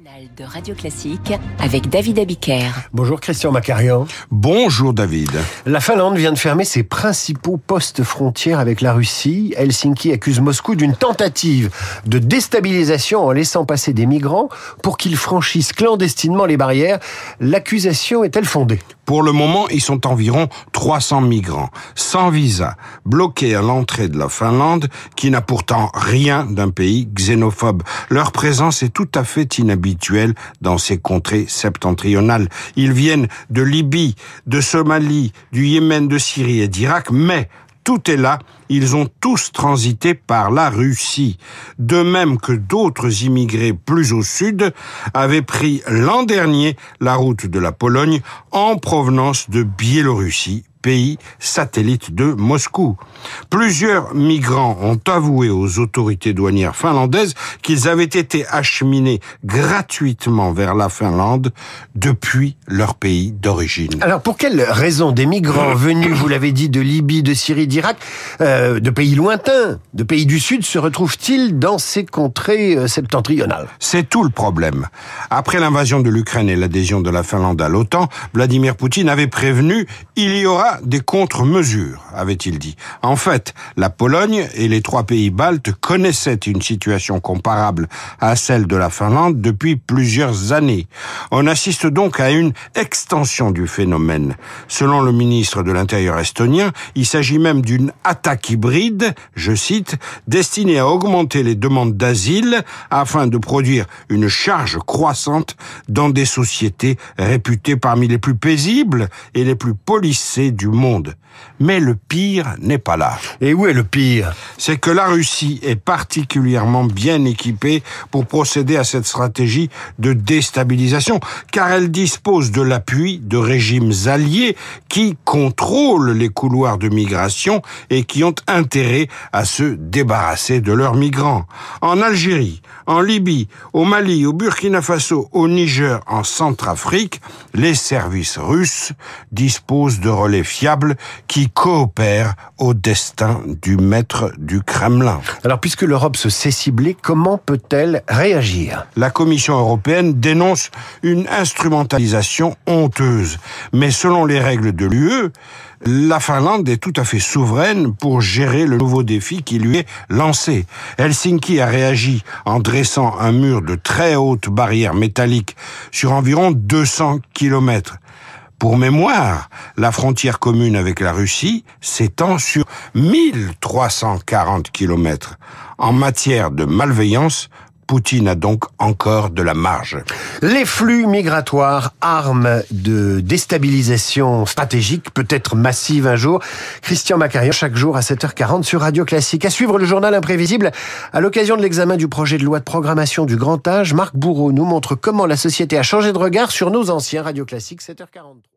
matinale de Radio Classique avec David Abiker. Bonjour Christian Macarian. Bonjour David. La Finlande vient de fermer ses principaux postes frontières avec la Russie. Helsinki accuse Moscou d'une tentative de déstabilisation en laissant passer des migrants pour qu'ils franchissent clandestinement les barrières. L'accusation est-elle fondée? Pour le moment, ils sont environ 300 migrants, sans visa, bloqués à l'entrée de la Finlande, qui n'a pourtant rien d'un pays xénophobe. Leur présence est tout à fait inhabituelle dans ces contrées septentrionales. Ils viennent de Libye, de Somalie, du Yémen, de Syrie et d'Irak, mais tout est là. Ils ont tous transité par la Russie. De même que d'autres immigrés plus au sud avaient pris l'an dernier la route de la Pologne en provenance de Biélorussie pays satellite de Moscou. Plusieurs migrants ont avoué aux autorités douanières finlandaises qu'ils avaient été acheminés gratuitement vers la Finlande depuis leur pays d'origine. Alors pour quelles raisons des migrants venus, vous l'avez dit, de Libye, de Syrie, d'Irak, euh, de pays lointains, de pays du Sud, se retrouvent-ils dans ces contrées euh, septentrionales? C'est tout le problème. Après l'invasion de l'Ukraine et l'adhésion de la Finlande à l'OTAN, Vladimir Poutine avait prévenu il y aura des contre-mesures, avait-il dit. En fait, la Pologne et les trois pays baltes connaissaient une situation comparable à celle de la Finlande depuis plusieurs années. On assiste donc à une extension du phénomène. Selon le ministre de l'Intérieur estonien, il s'agit même d'une attaque hybride, je cite, destinée à augmenter les demandes d'asile afin de produire une charge croissante dans des sociétés réputées parmi les plus paisibles et les plus policées du monde. Mais le pire n'est pas là. Et où est le pire? C'est que la Russie est particulièrement bien équipée pour procéder à cette stratégie de déstabilisation, car elle dispose de l'appui de régimes alliés qui contrôlent les couloirs de migration et qui ont intérêt à se débarrasser de leurs migrants. En Algérie, en Libye, au Mali, au Burkina Faso, au Niger, en Centrafrique, les services russes disposent de relais fiables qui coopèrent au destin du maître du Kremlin. Alors puisque l'Europe se sait ciblée, comment peut-elle réagir? La Commission européenne dénonce une instrumentalisation honteuse. Mais selon les règles de l'UE, la Finlande est tout à fait souveraine pour gérer le nouveau défi qui lui est lancé. Helsinki a réagi en dressant un mur de très haute barrière métallique sur environ 200 kilomètres. Pour mémoire, la frontière commune avec la Russie s'étend sur 1340 kilomètres. En matière de malveillance, Poutine a donc encore de la marge. Les flux migratoires, armes de déstabilisation stratégique, peut-être massive un jour. Christian Macarian, chaque jour à 7h40 sur Radio Classique. À suivre le journal imprévisible. À l'occasion de l'examen du projet de loi de programmation du grand âge, Marc Bourreau nous montre comment la société a changé de regard sur nos anciens Radio Classique 7h43.